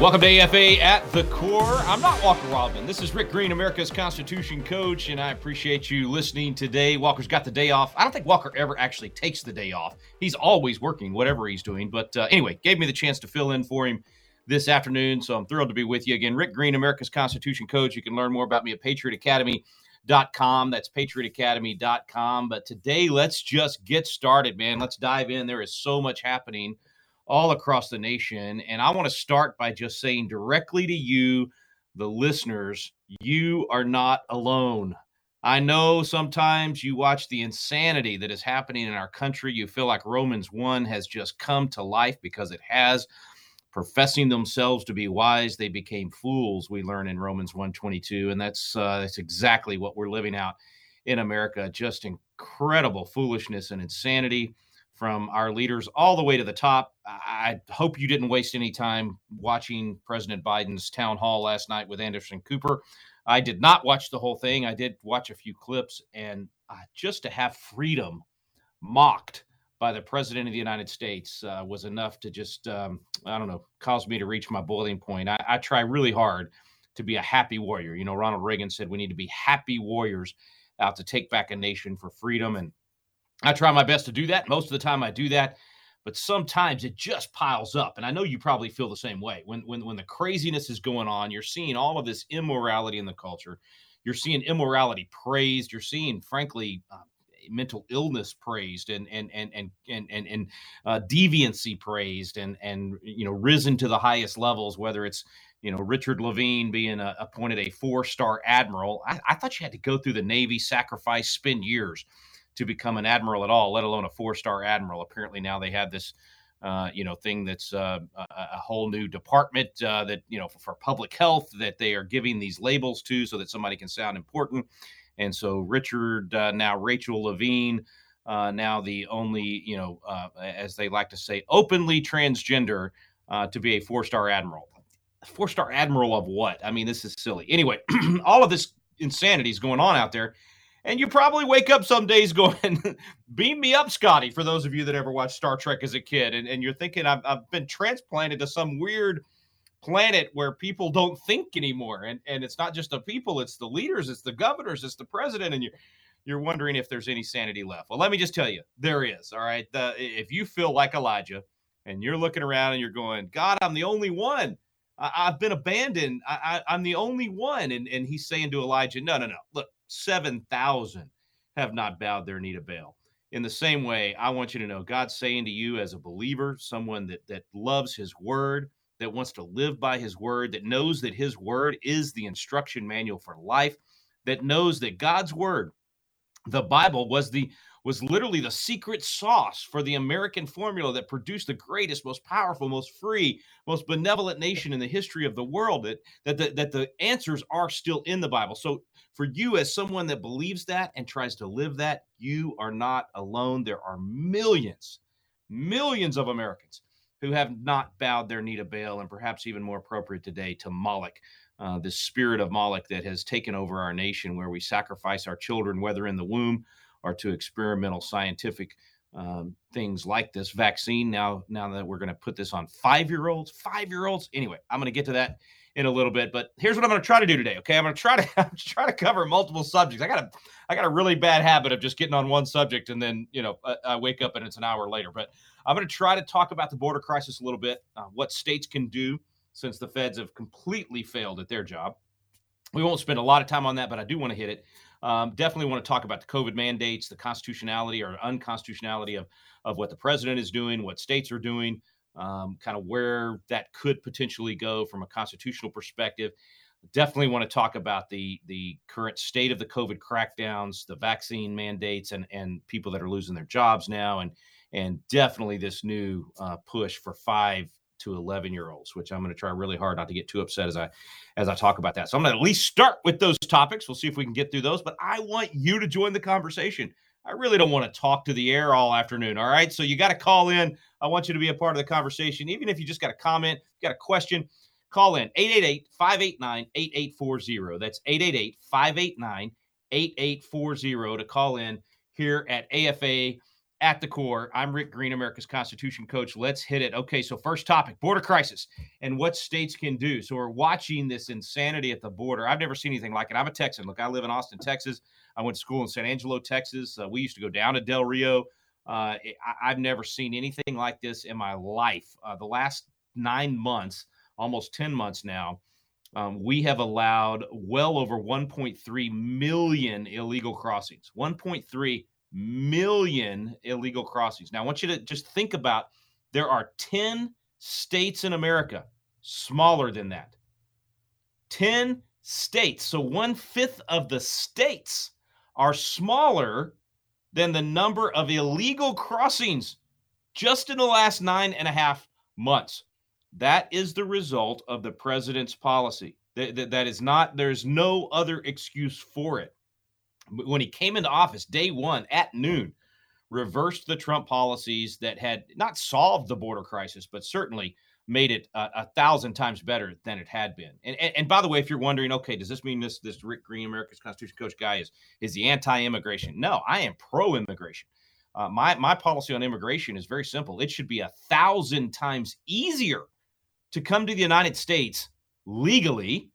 Welcome to AFA at the core. I'm not Walker Wildmon. This is Rick Green, America's Constitution coach, and I appreciate you listening today. Walker's got the day off. I don't think Walker ever actually takes the day off. He's always working, whatever he's doing. But uh, anyway, gave me the chance to fill in for him this afternoon, so I'm thrilled to be with you again. Rick Green, America's Constitution coach. You can learn more about me at patriotacademy.com. That's patriotacademy.com. But today, let's just get started, man. Let's dive in. There is so much happening all across the nation. And I want to start by just saying directly to you, the listeners, you are not alone. I know sometimes you watch the insanity that is happening in our country. You feel like Romans 1 has just come to life because it has. Professing themselves to be wise, they became fools. We learn in Romans 1:22, and that's uh, that's exactly what we're living out in America. Just incredible foolishness and insanity from our leaders all the way to the top. I hope you didn't waste any time watching President Biden's town hall last night with Anderson Cooper. I did not watch the whole thing. I did watch a few clips, and uh, just to have freedom mocked by the president of the United States uh, was enough to just, um, I don't know, cause me to reach my boiling point. I, I try really hard to be a happy warrior. You know, Ronald Reagan said we need to be happy warriors out to take back a nation for freedom. And I try my best to do that. Most of the time I do that, but sometimes it just piles up. And I know you probably feel the same way. When when when the craziness is going on, you're seeing all of this immorality in the culture. You're seeing immorality praised. You're seeing, frankly, uh, mental illness praised and and and and and and, and uh, deviancy praised and and you know risen to the highest levels. Whether it's you know Richard Levine being a, appointed a four star admiral, I, I thought you had to go through the Navy, sacrifice, spend years to become an admiral at all, let alone a four star admiral. Apparently now they have this. Uh, you know, thing that's uh, a, a, whole new department uh, that you know for, for, public health that they are giving these labels to, so that somebody can sound important. And so Richard, uh, now Rachel Levine, uh, now the only you know, uh, as they like to say, openly transgender to be a four star admiral. Four star admiral of what? I mean, this is silly. Anyway, all of this insanity is going on out there and you probably wake up some days going, beam me up, Scotty, for those of you that ever watched Star Trek as a kid. And, and you're thinking, I've, I've been transplanted to some weird planet where people don't think anymore. And, and it's not just the people, it's the leaders, it's the governors, it's the president. And you're, you're wondering if there's any sanity left. Well, let me just tell you, there is. All right. The, if you feel like Elijah and you're looking around and you're going, God, I'm the only one. I, have been abandoned. I, I, I'm the only one. And, and he's saying to Elijah, no, no, no. Look, 7,000 have not bowed their knee to Baal. In the same way, I want you to know God's saying to you as a believer, someone that, that loves his word, that wants to live by his word, that knows that his word is the instruction manual for life, that knows that God's word, the Bible, was the was literally the secret sauce for the American formula that produced the greatest, most powerful, most free, most benevolent nation in the history of the world. That that the, that the answers are still in the Bible. So for you as someone that believes that and tries to live that, you are not alone. There are millions, millions of Americans who have not bowed their knee to Baal, and perhaps even more appropriate today to Moloch, uh, the spirit of Moloch that has taken over our nation, where we sacrifice our children, whether in the womb or to experimental scientific um, things like this vaccine. Now, now that we're going to put this on five year olds, five year olds. Anyway, I'm going to get to that in a little bit. But here's what I'm going to try to do today. Okay, I'm going to try to try to cover multiple subjects. I got a I got a really bad habit of just getting on one subject and then you know I, I wake up and it's an hour later. But I'm going to try to talk about the border crisis a little bit, uh, what states can do since the feds have completely failed at their job. We won't spend a lot of time on that, but I do want to hit it. Um, definitely want to talk about the COVID mandates, the constitutionality or unconstitutionality of of what the president is doing, what states are doing um, kind of where that could potentially go from a constitutional perspective. Definitely want to talk about the the current state of the COVID crackdowns, the vaccine mandates, and and people that are losing their jobs now, and and definitely this new uh, push for five to 11 year olds which i'm going to try really hard not to get too upset as i as i talk about that. So i'm going to at least start with those topics. We'll see if we can get through those but i want you to join the conversation. I really don't want to talk to the air all afternoon all right? So you got to call in. I want you to be a part of the conversation. Even if you just got a comment got a question call in. 888-589-8840 that's 888-589-8840 to call in here at afa at the core. I'm Rick Green, America's Constitution coach. Let's hit it. Okay, so first topic border crisis and what states can do. So we're watching this insanity at the border. I've never seen anything like it. I'm a Texan. Look, I live in Austin, Texas. I went to school in San Angelo, Texas. Uh, we used to go down to Del Rio. Uh, I, have never seen anything like this in my life. Uh, the last nine months, almost 10 months now, um, we have allowed well over 1.3 million illegal crossings. 1.3 million illegal crossings. Now, I want you to just think about there are 10 states in America smaller than that. 10 states. So one fifth of the states are smaller than the number of illegal crossings just in the last nine and a half months. That is the result of the president's policy. That, that, that is not, there's no other excuse for it when he came into office day one at noon, reversed the Trump policies that had not solved the border crisis, but certainly made it a, a thousand times better than it had been. And, and, and by the way, if you're wondering, okay, does this mean this this Rick Green, America's Constitution coach guy is is the anti-immigration? No, I am pro-immigration. Uh, my my policy on immigration is very simple. It should be a thousand times easier to come to the United States legally,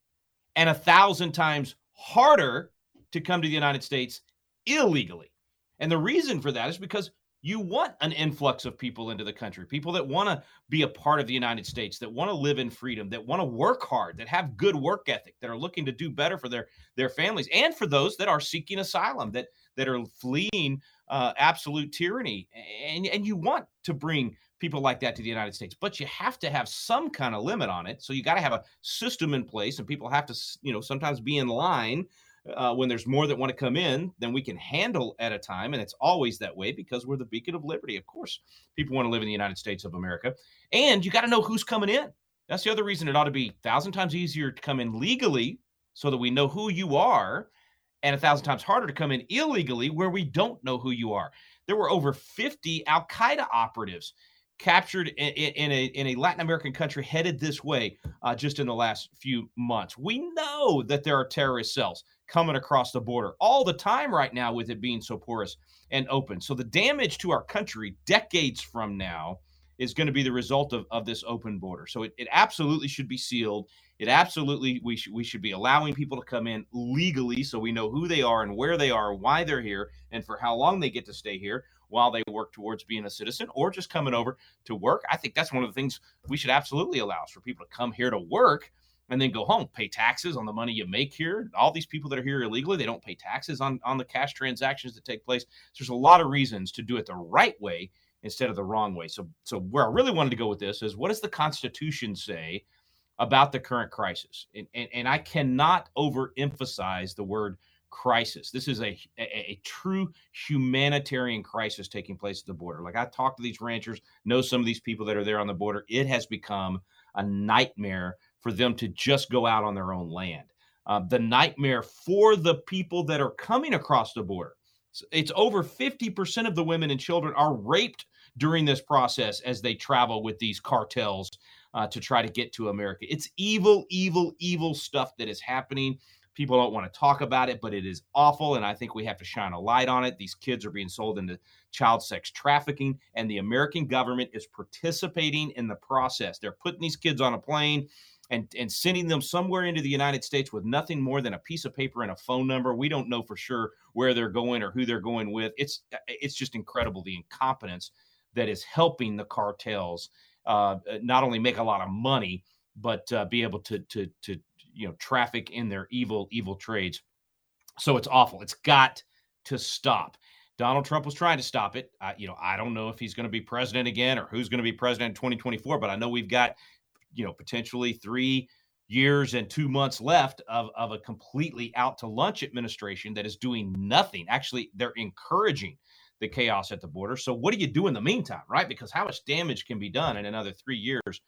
and a thousand times harder to come to the United States illegally. And the reason for that is because you want an influx of people into the country, people that want to be a part of the United States, that want to live in freedom, that want to work hard, that have good work ethic, that are looking to do better for their their families, and for those that are seeking asylum, that that are fleeing uh, absolute tyranny. And and you want to bring people like that to the United States, but you have to have some kind of limit on it. So you got to have a system in place, and people have to, you know, sometimes be in line uh, when there's more that want to come in than we can handle at a time. And it's always that way because we're the beacon of liberty. Of course, people want to live in the United States of America. And you got to know who's coming in. That's the other reason it ought to be a thousand times easier to come in legally so that we know who you are, and a thousand times harder to come in illegally where we don't know who you are. There were over 50 Al Qaeda operatives captured in, in, a in a Latin American country headed this way uh, just in the last few months. We know that there are terrorist cells coming across the border all the time right now with it being so porous and open. So the damage to our country decades from now is going to be the result of, of this open border. So it, it absolutely should be sealed. It absolutely we should we should be allowing people to come in legally so we know who they are and where they are, why they're here, and for how long they get to stay here while they work towards being a citizen or just coming over to work. I think that's one of the things we should absolutely allow is for people to come here to work and then go home, pay taxes on the money you make here. All these people that are here illegally, they don't pay taxes on, on the cash transactions that take place. So there's a lot of reasons to do it the right way instead of the wrong way. So, so where I really wanted to go with this is what does the Constitution say about the current crisis? And, and, and I cannot overemphasize the word crisis. This is a, a, a, true humanitarian crisis taking place at the border. Like I talked to these ranchers, know some of these people that are there on the border. It has become a nightmare for them to just go out on their own land. Uh, the nightmare for the people that are coming across the border. It's over 50% of the women and children are raped during this process as they travel with these cartels uh, to try to get to America. It's evil, evil, evil stuff that is happening. People don't want to talk about it, but it is awful. And I think we have to shine a light on it. These kids are being sold into child sex trafficking, and the American government is participating in the process. They're putting these kids on a plane and, and sending them somewhere into the United States with nothing more than a piece of paper and a phone number. We don't know for sure where they're going or who they're going with. It's it's just incredible the incompetence that is helping the cartels uh, not only make a lot of money but uh, be able to to to you know traffic in their evil evil trades. So it's awful. It's got to stop. Donald Trump was trying to stop it. I, you know, I don't know if he's going to be president again or who's going to be president in 2024, but I know we've got you know, potentially three years and two months left of, of a completely out to lunch administration that is doing nothing. Actually, they're encouraging the chaos at the border. So, what do you do in the meantime, right? Because how much damage can be done in another three years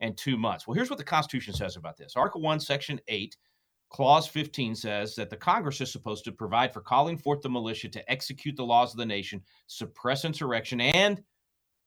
and two months? Well, here's what the Constitution says about this Article 1, Section 8, Clause 15 says that the Congress is supposed to provide for calling forth the militia to execute the laws of the nation, suppress insurrection, and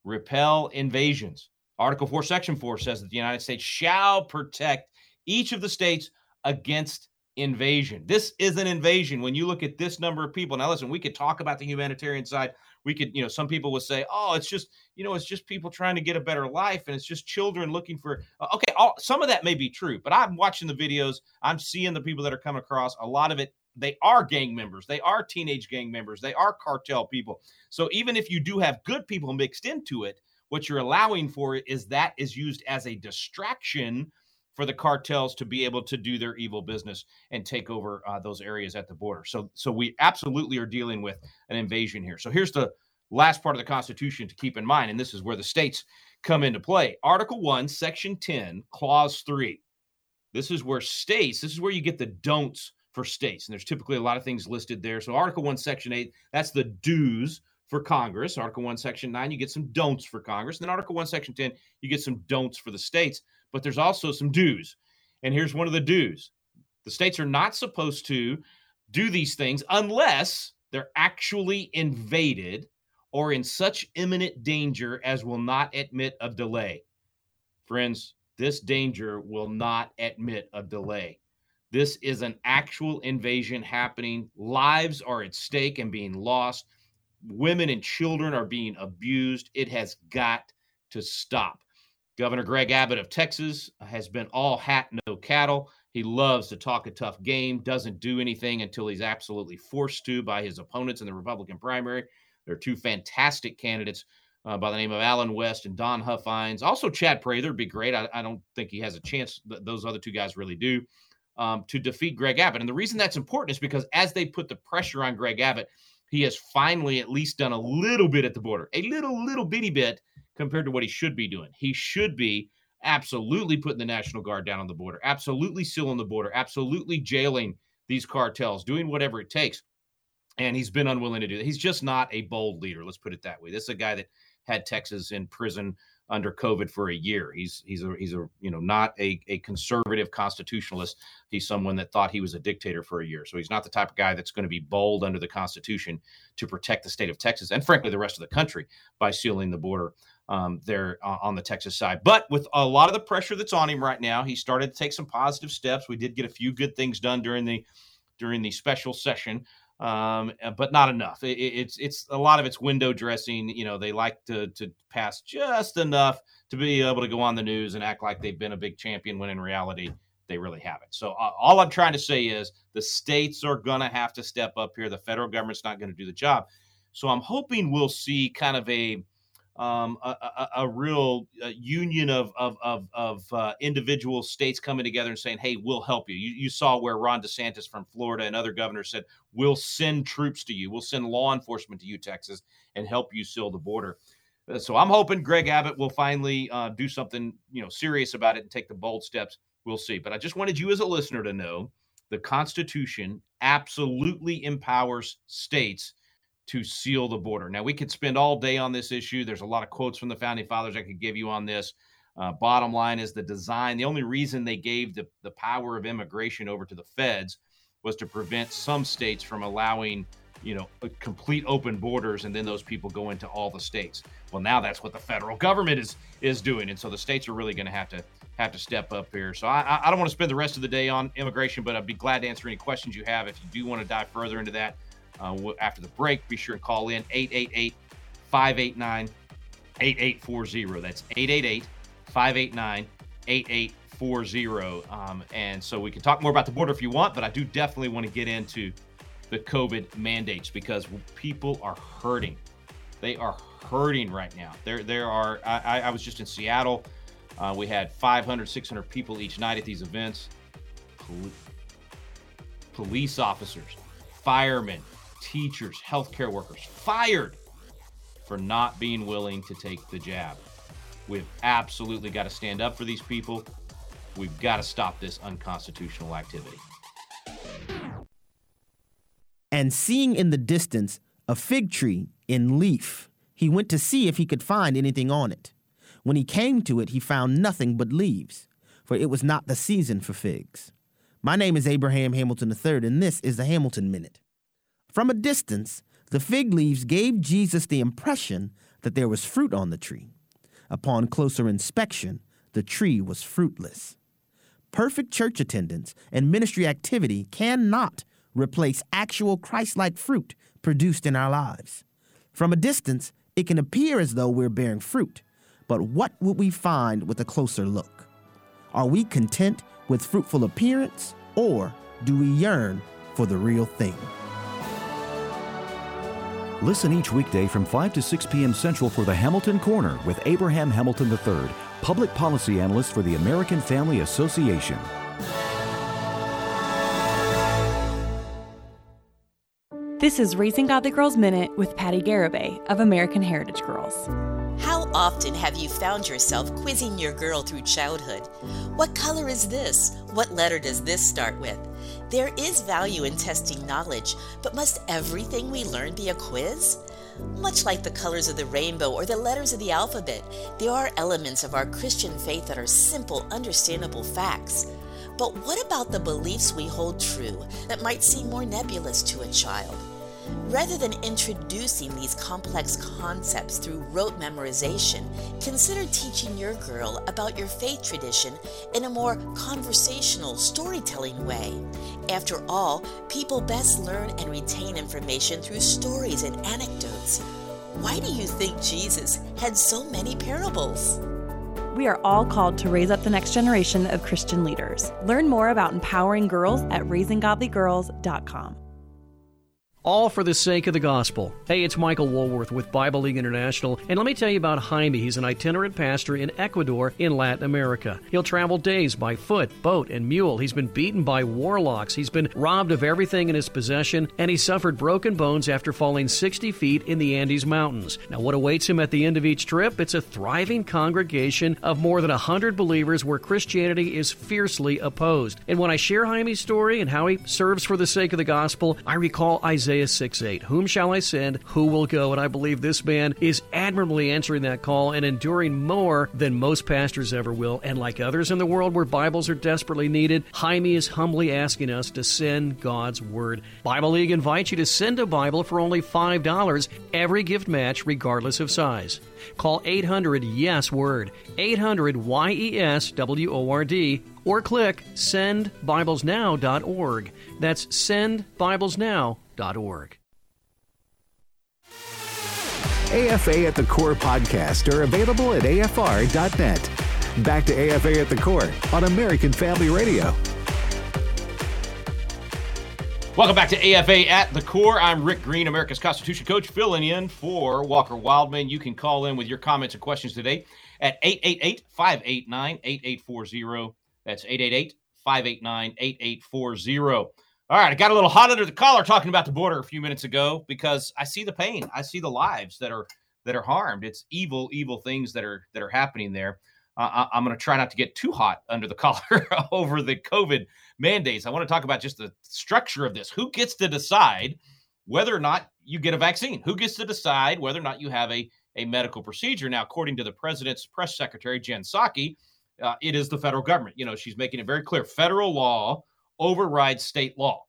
repel invasions. Article 4, Section 4 says that the United States shall protect each of the states against invasion. This is an invasion when you look at this number of people. Now, listen, we could talk about the humanitarian side. We could, you know, some people would say, oh, it's just, you know, it's just people trying to get a better life and it's just children looking for, uh, okay, all, some of that may be true, but I'm watching the videos. I'm seeing the people that are coming across. A lot of it, they are gang members. They are teenage gang members. They are cartel people. So even if you do have good people mixed into it, what you're allowing for is that is used as a distraction for the cartels to be able to do their evil business and take over uh, those areas at the border. So, so we absolutely are dealing with an invasion here. So here's the last part of the Constitution to keep in mind, and this is where the states come into play. Article One, Section Ten, Clause Three. This is where states. This is where you get the don'ts for states, and there's typically a lot of things listed there. So Article One, Section Eight, that's the do's for Congress. Article 1, Section 9, you get some don'ts for Congress. And then Article 1, Section 10, you get some don'ts for the states but there's also some do's. And here's one of the do's the states are not supposed to do these things unless they're actually invaded or in such imminent danger as will not admit of delay. Friends, this danger will not admit of delay. This is an actual invasion happening. Lives are at stake and being lost. Women and children are being abused. It has got to stop. Governor Greg Abbott of Texas has been all hat, no cattle. He loves to talk a tough game, doesn't do anything until he's absolutely forced to by his opponents in the Republican primary. There are two fantastic candidates uh, by the name of Allen West and Don Huffines. Also, Chad Prather would be great. I, I, don't think he has a chance. Those other two guys really do um, to defeat Greg Abbott. And the reason that's important is because as they put the pressure on Greg Abbott, he has finally at least done a little bit at the border, a little, little bitty bit compared to what he should be doing. He should be absolutely putting the National Guard down on the border, absolutely sealing the border, absolutely jailing these cartels, doing whatever it takes. And he's been unwilling to do that. He's just not a bold leader. Let's put it that way. This is a guy that had Texas in prison under COVID for a year. He's he's a he's a you know not a, a conservative constitutionalist. He's someone that thought he was a dictator for a year. So he's not the type of guy that's going to be bold under the Constitution to protect the state of Texas and frankly the rest of the country by sealing the border um, there uh, on the Texas side. But with a lot of the pressure that's on him right now, he started to take some positive steps. We did get a few good things done during the during the special session, um, uh, but not enough. It, it's it's a lot of it's window dressing. You know, they like to to pass just enough to be able to go on the news and act like they've been a big champion when in reality they really haven't. So uh, all I'm trying to say is the states are to have to step up here. The federal government's not going to do the job. So I'm hoping we'll see kind of a um, a, a, a, real uh, union of of of, of uh, individual states coming together and saying, "Hey, we'll help you." you." You saw where Ron DeSantis from Florida and other governors said, "We'll send troops to you. We'll send law enforcement to you, Texas, and help you seal the border." Uh, so I'm hoping Greg Abbott will finally uh, do something, you know, serious about it and take the bold steps. We'll see. But I just wanted you as a listener to know the Constitution absolutely empowers states to seal the border. Now, we could spend all day on this issue. There's a lot of quotes from the founding fathers I could give you on this. Uh, bottom line is the design. The only reason they gave the, the power of immigration over to the feds was to prevent some states from allowing, you know, complete open borders, and then those people go into all the states. Well, now that's what the federal government is is doing, and so the states are really going to have to have to step up here. So I, I don't want to spend the rest of the day on immigration, but I'd be glad to answer any questions you have if you do want to dive further into that uh, after the break. Be sure and call in 888 589 8840. That's 888 589 8840. Um, and so we can talk more about the border if you want, but I do definitely want to get into the COVID mandates because people are hurting. They are hurting right now. There, there are. I, I was just in Seattle. Uh, we had 500, 600 people each night at these events. Pol- police officers, firemen, teachers, healthcare workers fired for not being willing to take the jab. We've absolutely got to stand up for these people. We've got to stop this unconstitutional activity. And seeing in the distance a fig tree in leaf. He went to see if he could find anything on it. When he came to it, he found nothing but leaves, for it was not the season for figs. My name is Abraham Hamilton III, and this is the Hamilton Minute. From a distance, the fig leaves gave Jesus the impression that there was fruit on the tree. Upon closer inspection, the tree was fruitless. Perfect church attendance and ministry activity cannot replace actual Christ like fruit produced in our lives. From a distance, it can appear as though we're bearing fruit, but what would we find with a closer look? Are we content with fruitful appearance, or do we yearn for the real thing? Listen each weekday from 5 to 6 p.m. Central for the Hamilton Corner with Abraham Hamilton III, Public Policy Analyst for the American Family Association. This is Raising Godly Girls Minute with Patti Garibay of American Heritage Girls. How often have you found yourself quizzing your girl through childhood? What color is this? What letter does this start with? There is value in testing knowledge, but must everything we learn be a quiz? Much like the colors of the rainbow or the letters of the alphabet, there are elements of our Christian faith that are simple, understandable facts. But what about the beliefs we hold true that might seem more nebulous to a child? Rather than introducing these complex concepts through rote memorization, consider teaching your girl about your faith tradition in a more conversational, storytelling way. After all, people best learn and retain information through stories and anecdotes. Why do you think Jesus had so many parables? We are all called to raise up the next generation of Christian leaders. Learn more about empowering girls at raisinggodlygirls.com all for the sake of the gospel. Hey, it's Michael Woolworth with Bible League International, and let me tell you about Jaime. He's an itinerant pastor in Ecuador in Latin America. He'll travel days by foot, boat, and mule. He's been beaten by warlocks. He's been robbed of everything in his possession, and he suffered broken bones after falling 60 feet in the Andes Mountains. Now, what awaits him at the end of each trip? It's a thriving congregation of more than 100 believers where Christianity is fiercely opposed. And when I share Jaime's story and how he serves for the sake of the gospel, I recall Isaiah. Isaiah 6 8. Whom shall I send? Who will go? And I believe this man is admirably answering that call and enduring more than most pastors ever will. And like others in the world where Bibles are desperately needed, Jaime is humbly asking us to send God's Word. Bible League invites you to send a Bible for only $5, every gift match, regardless of size. Call 800 YES WORD, 800 Y E S W O R D, or click sendbiblesnow.org. That's sendbiblesnow.org afA AFA at the Core podcast are available at afr.net. Back to AFA at the Core on American Family Radio. Welcome back to AFA at the Core. I'm Rick Green, America's Constitution Coach, filling in for Walker Wildmon. You can call in with your comments and questions today at 888 589 8840. That's 888 589 8840. All right, I got a little hot under the collar talking about the border a few minutes ago because I see the pain. I see the lives that are that are harmed. It's evil, evil things that are that are happening there. Uh, I, am going to try not to get too hot under the collar over the COVID mandates. I want to talk about just the structure of this. Who gets to decide whether or not you get a vaccine? Who gets to decide whether or not you have a a medical procedure? Now, according to the president's press secretary Jen Psaki, uh, it is the federal government. You know, she's making it very clear. Federal law overrides state law.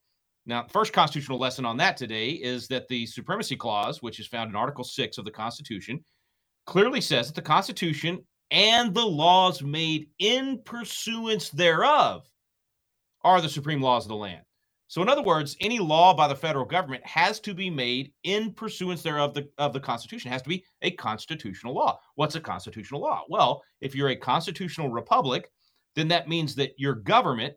Now, first constitutional lesson on that today is that the Supremacy Clause, which is found in Article 6 of the Constitution, clearly says that the Constitution and the laws made in pursuance thereof are the supreme laws of the land. So, in other words, any law by the federal government has to be made in pursuance thereof the, of the Constitution. It has to be a constitutional law. What's a constitutional law? Well, if you're a constitutional republic, then that means that your government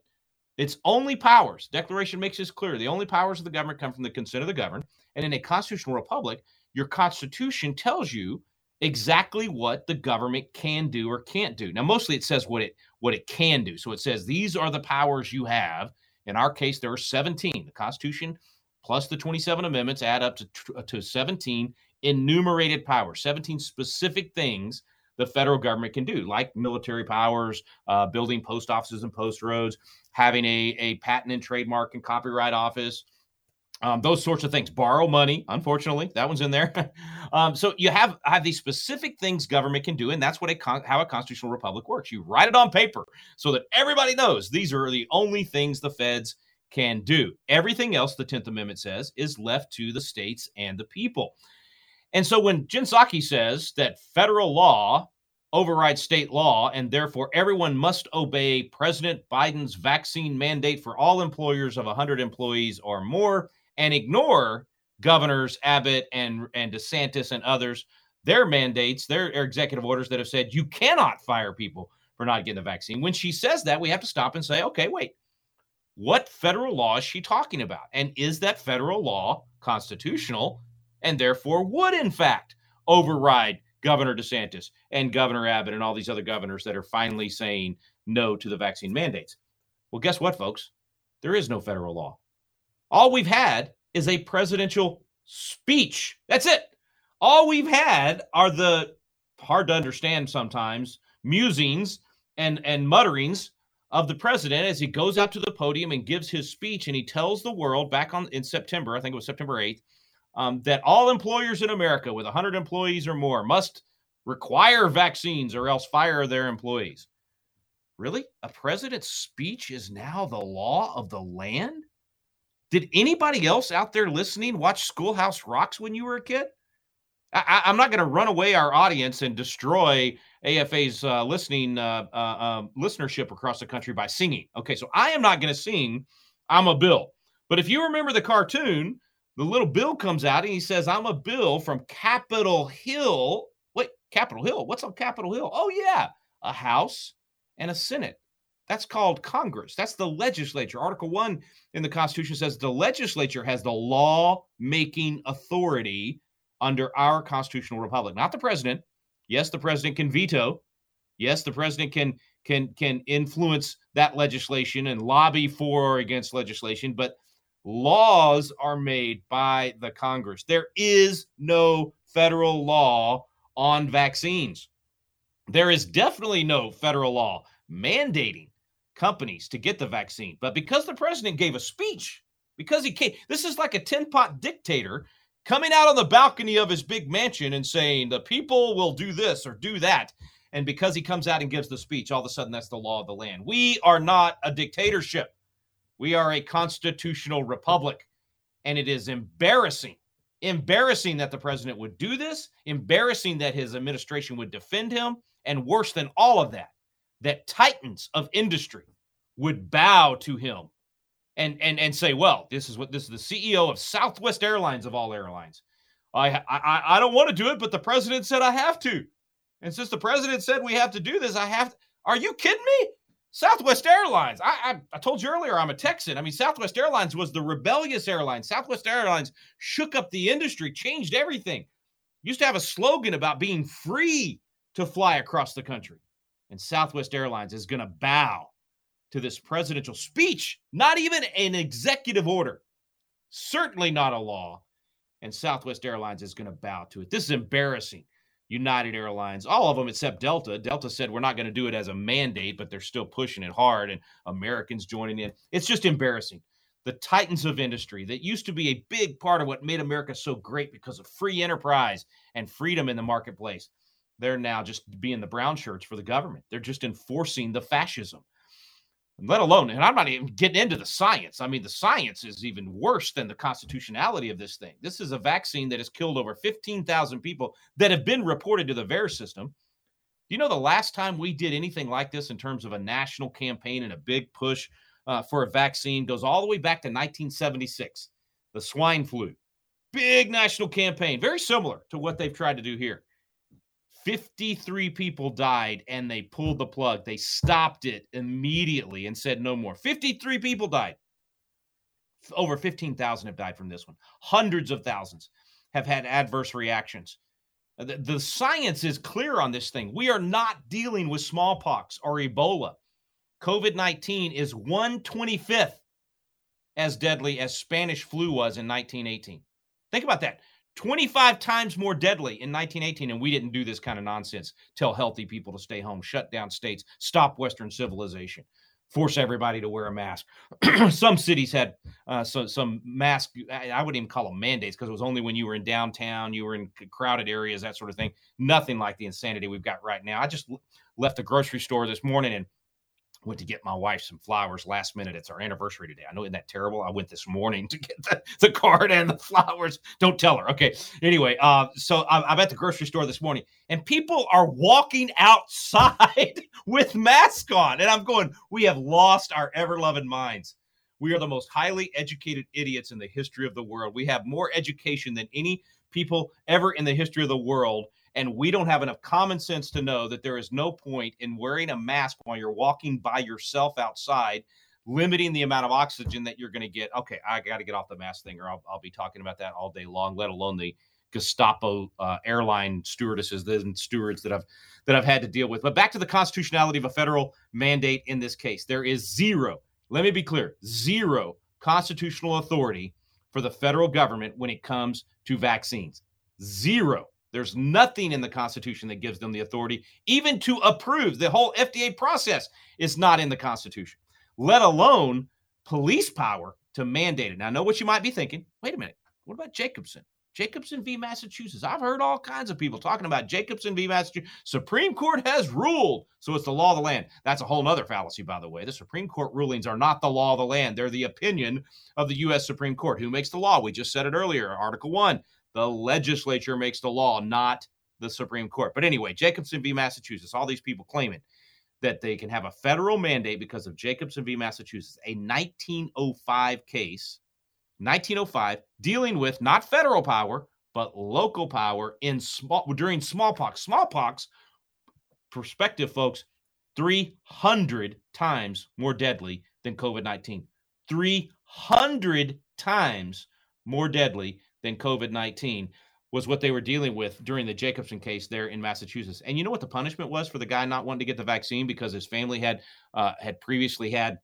its only powers, Declaration makes this clear, the only powers of the government come from the consent of the governed. And in a constitutional republic, your constitution tells you exactly what the government can do or can't do. Now, mostly it says what it what it can do. So it says these are the powers you have. In our case, there are 17. The Constitution plus the 27 amendments add up to, to 17 enumerated powers, 17 specific things the federal government can do, like military powers, uh, building post offices and post roads, having a, a patent and trademark and copyright office, Um, those sorts of things. Borrow money, unfortunately, that one's in there. um, so you have have these specific things government can do, and that's what a con- how a constitutional republic works. You write it on paper so that everybody knows these are the only things the feds can do. Everything else, the Tenth Amendment says, is left to the states and the people. And so when Jen Psaki says that federal law overrides state law, and therefore everyone must obey President Biden's vaccine mandate for all employers of 100 employees or more and ignore governors Abbott and, and DeSantis and others, their mandates, their executive orders that have said you cannot fire people for not getting the vaccine. When she says that, we have to stop and say, okay, wait, what federal law is she talking about? And is that federal law constitutional and therefore would, in fact, override Governor DeSantis and Governor Abbott and all these other governors that are finally saying no to the vaccine mandates? Well, guess what, folks? There is no federal law. All we've had is a presidential speech. That's it. All we've had are the hard to understand sometimes musings and and mutterings of the president as he goes out to the podium and gives his speech and he tells the world back on in September, I think it was September 8th, um, that all employers in America with 100 employees or more must require vaccines or else fire their employees. Really? A president's speech is now the law of the land? Did anybody else out there listening watch Schoolhouse Rocks when you were a kid? I, am not going to run away our audience and destroy AFA's uh, listening uh, uh, um, listenership across the country by singing. Okay, so I am not going to sing "I'm a Bill," but if you remember the cartoon, the little Bill comes out and he says, "I'm a Bill from Capitol Hill." Wait, Capitol Hill? What's on Capitol Hill? Oh yeah, a House and a Senate. That's called Congress. That's the legislature. Article 1 in the Constitution says the legislature has the law making authority under our constitutional republic, not the president. Yes, the president can veto. Yes, the president can can can influence that legislation and lobby for or against legislation, but laws are made by the Congress. There is no federal law on vaccines. There is definitely no federal law mandating companies to get the vaccine. But because the president gave a speech, because he came, this is like a tin pot dictator coming out on the balcony of his big mansion and saying, the people will do this or do that. And because he comes out and gives the speech, all of a sudden that's the law of the land. We are not a dictatorship. We are a constitutional republic. And it is embarrassing, embarrassing that the president would do this, embarrassing that his administration would defend him. And worse than all of that, that titans of industry would bow to him and and and say, "Well, this is what this is the CEO of Southwest Airlines of all airlines. I I I don't want to do it, but the president said I have to, and since the president said we have to do this, I have. To. Are you kidding me? Southwest Airlines. I, I, I told you earlier I'm a Texan. I mean, Southwest Airlines was the rebellious airline. Southwest Airlines shook up the industry, changed everything. Used to have a slogan about being free to fly across the country and Southwest Airlines is going to bow to this presidential speech, not even an executive order, certainly not a law. And Southwest Airlines is going to bow to it. This is embarrassing. United Airlines, all of them except Delta. Delta said we're not going to do it as a mandate, but they're still pushing it hard, and Americans joining in. It's just embarrassing. The titans of industry that used to be a big part of what made America so great because of free enterprise and freedom in the marketplace they're now just being the brown shirts for the government. They're just enforcing the fascism. Let alone, and I'm not even getting into the science. I mean, the science is even worse than the constitutionality of this thing. This is a vaccine that has killed over 15,000 people that have been reported to the VAERS system. Do you know the last time we did anything like this in terms of a national campaign and a big push uh, for a vaccine goes all the way back to 1976, the swine flu. Big national campaign, very similar to what they've tried to do here. 53 people died and they pulled the plug. They stopped it immediately and said no more. 53 people died. Over 15,000 have died from this one. Hundreds of thousands have had adverse reactions. Uh, the, the science is clear on this thing. We are not dealing with smallpox or Ebola. COVID 19 is 125th as deadly as Spanish flu was in 1918. Think about that. 25 times more deadly in 1918, and we didn't do this kind of nonsense. Tell healthy people to stay home, shut down states, stop Western civilization. force everybody to wear a mask. some cities had uh, so, some mask, I wouldn't even call them mandates because it was only when you were in downtown, you were in crowded areas, that sort of thing. Nothing like the insanity we've got right now. I just left the grocery store this morning and went to get my wife some flowers last minute. It's our anniversary today. I know isn't that terrible? I went this morning to get the, the card and the flowers. Don't tell her. Okay. Anyway, uh, so I'm, I'm at the grocery store this morning and people are walking outside with masks on. And I'm going, we have lost our ever loving minds. We are the most highly educated idiots in the history of the world. We have more education than any people ever in the history of the world and we don't have enough common sense to know that there is no point in wearing a mask while you're walking by yourself outside, limiting the amount of oxygen that you're going to get. Okay, I got to get off the mask thing, or I'll, I'll, be talking about that all day long. Let alone the Gestapo uh, airline stewardesses and stewards that I've that I've had to deal with. But back to the constitutionality of a federal mandate in this case, there is zero. Let me be clear: zero constitutional authority for the federal government when it comes to vaccines. Zero. There's nothing in the Constitution that gives them the authority, even to approve. The whole FDA process is not in the Constitution, let alone police power to mandate it. Now, I know what you might be thinking. Wait a minute. What about Jacobson? Jacobson v. Massachusetts. I've heard all kinds of people talking about Jacobson v. Massachusetts. Supreme Court has ruled. So it's the law of the land. That's a whole other fallacy, by the way. The Supreme Court rulings are not the law of the land. They're the opinion of the U.S. Supreme Court. Who makes the law? We just said it earlier. Article 1 the legislature makes the law, not the Supreme Court. But anyway, Jacobson v. Massachusetts, all these people claiming that they can have a federal mandate because of Jacobson v. Massachusetts, a 1905 case, 1905, dealing with not federal power, but local power in small during smallpox. Smallpox, perspective, folks, 300 times more deadly than COVID 19. 300 times more deadly than COVID 19 was what they were dealing with during the Jacobson case there in Massachusetts. And you know what the punishment was for the guy not wanting to get the vaccine because his family had uh, had previously had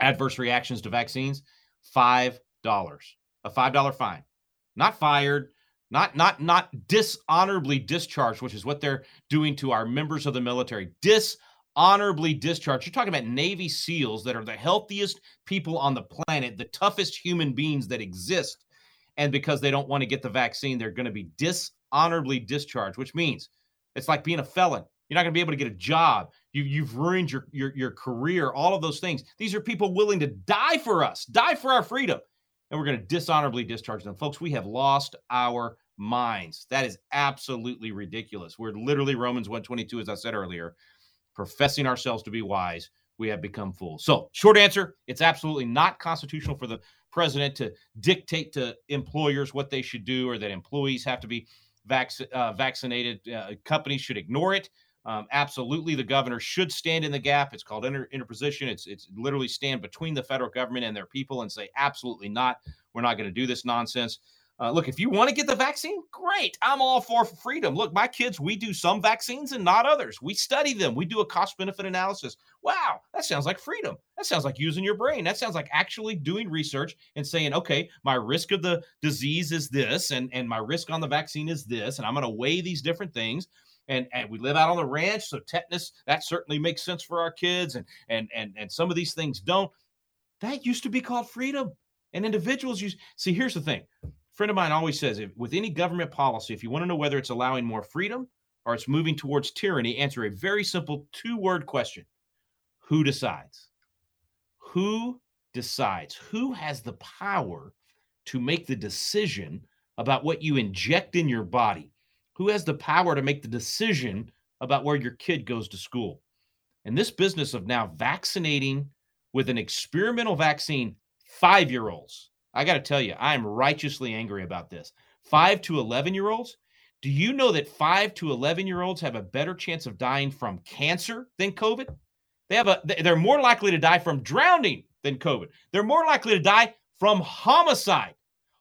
adverse reactions to vaccines? Five dollars, a five dollar fine, not fired, not not not dishonorably discharged, which is what they're doing to our members of the military. Dishonorably discharged. You're talking about Navy SEALs that are the healthiest people on the planet, the toughest human beings that exist and because they don't want to get the vaccine, they're going to be dishonorably discharged, which means it's like being a felon. You're not going to be able to get a job. You, you've ruined your, your, your career, all of those things. These are people willing to die for us, die for our freedom. And we're going to dishonorably discharge them. Folks, we have lost our minds. That is absolutely ridiculous. We're literally Romans 122, as I said earlier, professing ourselves to be wise. We have become fools. So, short answer, it's absolutely not constitutional for the president to dictate to employers what they should do or that employees have to be vac- uh, vaccinated. Uh, companies should ignore it. Um, absolutely, the governor should stand in the gap. It's called inter- interposition. It's it's literally stand between the federal government and their people and say, absolutely not. We're not going to do this nonsense. Uh, look, if you want to get the vaccine, great. I'm all for freedom. Look, my kids, we do some vaccines and not others. We study them. We do a cost benefit analysis. Wow, that sounds like freedom. That sounds like using your brain. That sounds like actually doing research and saying, okay, my risk of the disease is this, and, and my risk on the vaccine is this, and I'm going to weigh these different things. And, and we live out on the ranch, so tetanus that certainly makes sense for our kids, and and and and some of these things don't. That used to be called freedom. And individuals use see. Here's the thing: friend of mine always says if, with any government policy, if you want to know whether it's allowing more freedom or it's moving towards tyranny, answer a very simple two word question Who decides? Who decides? Who has the power to make the decision about what you inject in your body? Who has the power to make the decision about where your kid goes to school? And this business of now vaccinating with an experimental vaccine five year olds I got to tell you, I am righteously angry about this. Five to 11 year olds. Do you know that five to 11 year olds have a better chance of dying from cancer than COVID? They have a, they're more likely to die from drowning than COVID. They're more likely to die from homicide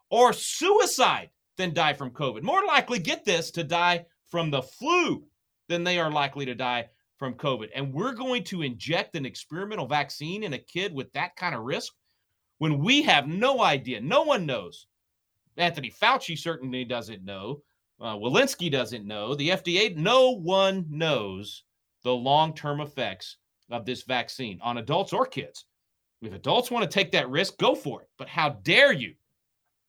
or suicide than die from COVID. More likely, get this, to die from the flu than they are likely to die from COVID. And we're going to inject an experimental vaccine in a kid with that kind of risk when we have no idea. No one knows. Anthony Fauci certainly doesn't know. Uh, Walensky doesn't know. The FDA, no one knows the long term effects of this vaccine on adults or kids. If adults want to take that risk, go for it. But how dare you?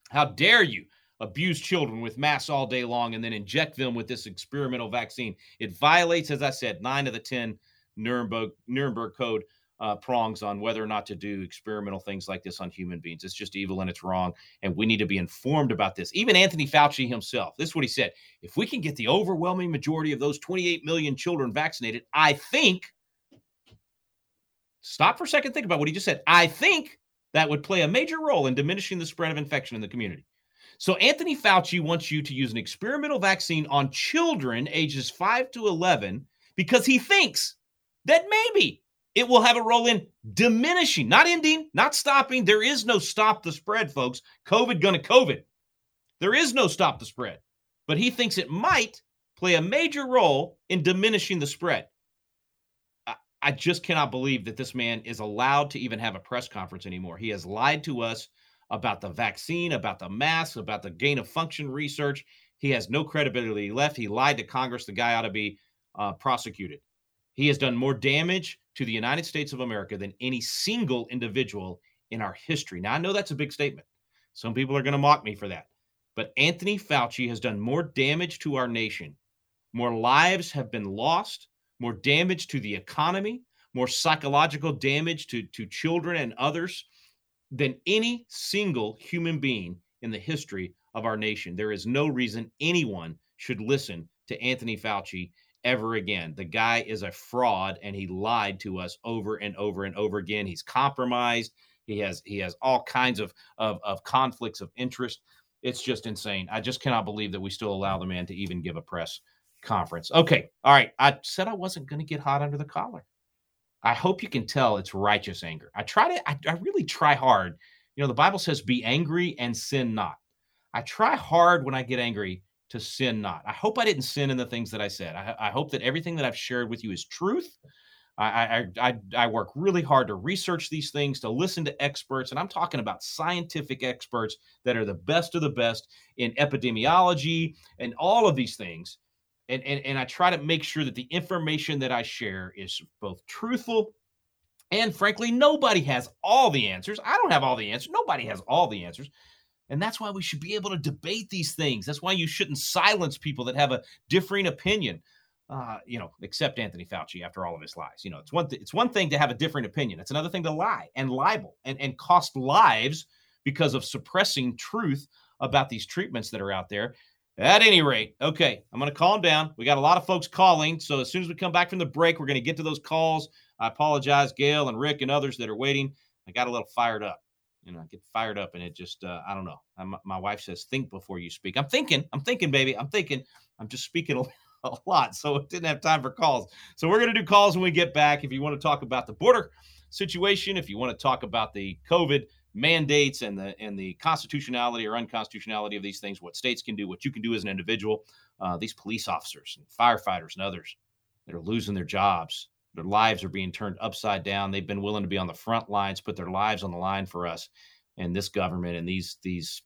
How dare you abuse children with masks all day long and then inject them with this experimental vaccine? It violates, as I said, nine of the 10 Nuremberg, Nuremberg Code uh, prongs on whether or not to do experimental things like this on human beings. It's just evil and it's wrong. And we need to be informed about this. Even Anthony Fauci himself, this is what he said. If we can get the overwhelming majority of those 28 million children vaccinated, I think, stop for a second, think about what he just said. I think that would play a major role in diminishing the spread of infection in the community. So, Anthony Fauci wants you to use an experimental vaccine on children ages 5 to 11 because he thinks that maybe it will have a role in diminishing, not ending, not stopping. There is no stop the spread, folks. COVID gonna COVID. There is no stop the spread. But he thinks it might play a major role in diminishing the spread. I, just cannot believe that this man is allowed to even have a press conference anymore. He has lied to us about the vaccine, about the mask, about the gain of function research. He has no credibility left. He lied to Congress. The guy ought to be uh, prosecuted. He has done more damage to the United States of America than any single individual in our history. Now, I know that's a big statement. Some people are going to mock me for that. But Anthony Fauci has done more damage to our nation. More lives have been lost, more damage to the economy, more psychological damage to, to children and others than any single human being in the history of our nation. There is no reason anyone should listen to Anthony Fauci ever again. The guy is a fraud and he lied to us over and over and over again. He's compromised. He has he has all kinds of of, of conflicts of interest. It's just insane. I just cannot believe that we still allow the man to even give a press conference. Okay. All right. I said I wasn't going to get hot under the collar. I hope you can tell it's righteous anger. I try to I, I really try hard. You know, the Bible says be angry and sin not. I try hard when I get angry to sin not. I hope I didn't sin in the things that I said. I, I hope that everything that I've shared with you is truth. I, I, I, I work really hard to research these things, to listen to experts, and I'm talking about scientific experts that are the best of the best in epidemiology and all of these things. And, and, and I try to make sure that the information that I share is both truthful and frankly, nobody has all the answers. I don't have all the answers. Nobody has all the answers. And that's why we should be able to debate these things. That's why you shouldn't silence people that have a differing opinion. Uh, you know, except Anthony Fauci after all of his lies. You know, it's one th- it's one thing to have a different opinion. It's another thing to lie and libel and and cost lives because of suppressing truth about these treatments that are out there. At any rate, okay, I'm going to calm down. We got a lot of folks calling, so as soon as we come back from the break, we're going to get to those calls. I apologize, Gail and Rick and others that are waiting. I got a little fired up you know, I get fired up and it just, uh, I don't know. I'm, my wife says, think before you speak. I'm thinking, I'm thinking, baby. I'm thinking, I'm just speaking a, a lot. So I didn't have time for calls. So we're going to do calls when we get back. If you want to talk about the border situation, if you want to talk about the COVID mandates and the, and the constitutionality or unconstitutionality of these things, what states can do, what you can do as an individual, uh, these police officers and firefighters and others that are losing their jobs, their lives are being turned upside down. They've been willing to be on the front lines, put their lives on the line for us. And this government and these these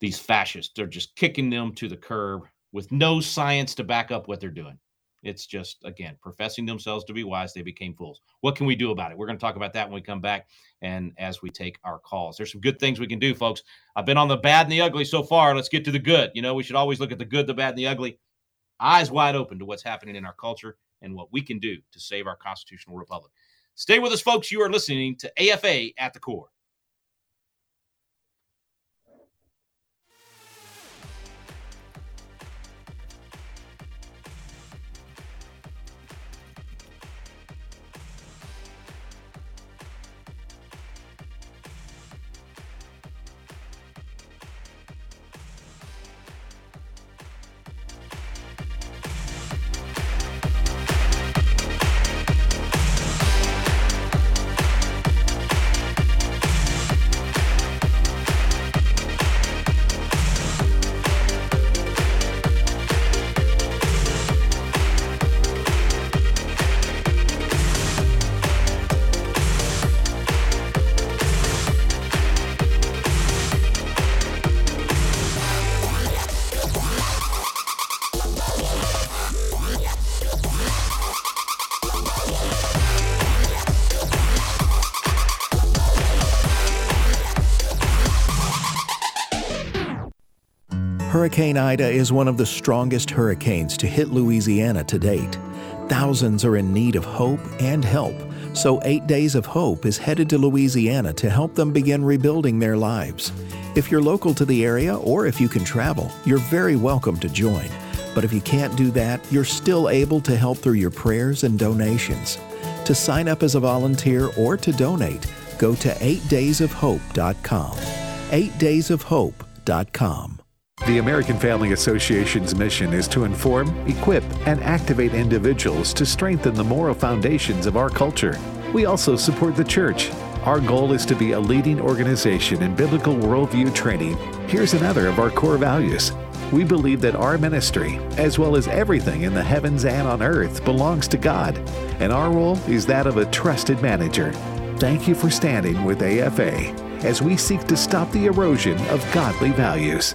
these fascists, they're just kicking them to the curb with no science to back up what they're doing. It's just again professing themselves to be wise, they became fools. What can we do about it? We're going to talk about that when we come back and as we take our calls. There's some good things we can do, folks. I've been on the bad and the ugly so far. Let's get to the good. You know, we should always look at the good, the bad, and the ugly. Eyes wide open to what's happening in our culture and what we can do to save our constitutional republic. Stay with us, folks. You are listening to AFA at the core. Hurricane Ida is one of the strongest hurricanes to hit Louisiana to date. Thousands are in need of hope and help, so Eight Days of Hope is headed to Louisiana to help them begin rebuilding their lives. If you're local to the area or if you can travel, you're very welcome to join. But if you can't do that, you're still able to help through your prayers and donations. To sign up as a volunteer or to donate, go to 8daysofhope.com. 8daysofhope.com. The American Family Association's mission is to inform, equip, and activate individuals to strengthen the moral foundations of our culture. We also support the church. Our goal is to be a leading organization in biblical worldview training. Here's another of our core values. We believe that our ministry, as well as everything in the heavens and on earth, belongs to God, and our role is that of a trusted manager. Thank you for standing with AFA as we seek to stop the erosion of godly values.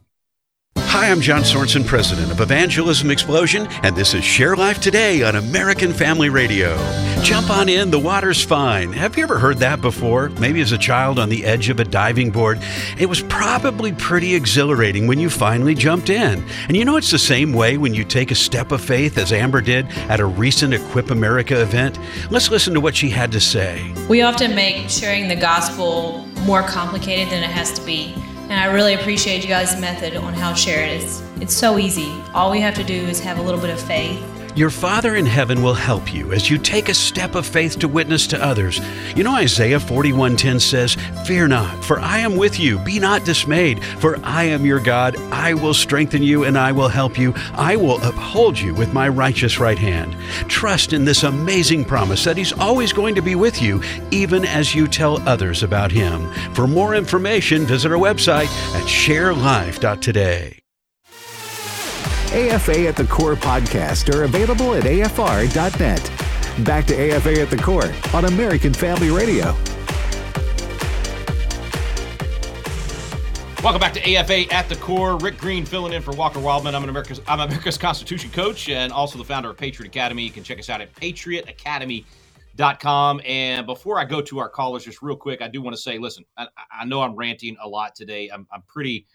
Hi, I'm John Sorensen, president of Evangelism Explosion, and this is Share Life Today on American Family Radio. Jump on in, the water's fine. Have you ever heard that before? Maybe as a child on the edge of a diving board. It was probably pretty exhilarating when you finally jumped in. And you know it's the same way when you take a step of faith, as Amber did at a recent Equip America event? Let's listen to what she had to say. We often make sharing the gospel more complicated than it has to be. And I really appreciate you guys' method on how to share it. It's, it's so easy. All we have to do is have a little bit of faith. Your Father in heaven will help you as you take a step of faith to witness to others. You know Isaiah 41:10 says, "Fear not, for I am with you. Be not dismayed, for I am your God. I will strengthen you and I will help you. I will uphold you with my righteous right hand." Trust in this amazing promise that he's always going to be with you even as you tell others about him. For more information, visit our website at sharelife.today. AFA at the Core podcast are available at afr.net. Back to AFA at the Core on American Family Radio. Welcome back to AFA at the Core. Rick Green filling in for Walker Wildmon. I'm an America's I'm America's Constitution coach and also the founder of Patriot Academy. You can check us out at patriotacademy.com. And before I go to our callers, just real quick, I do want to say, listen, I, I know I'm ranting a lot today. I'm, I'm pretty.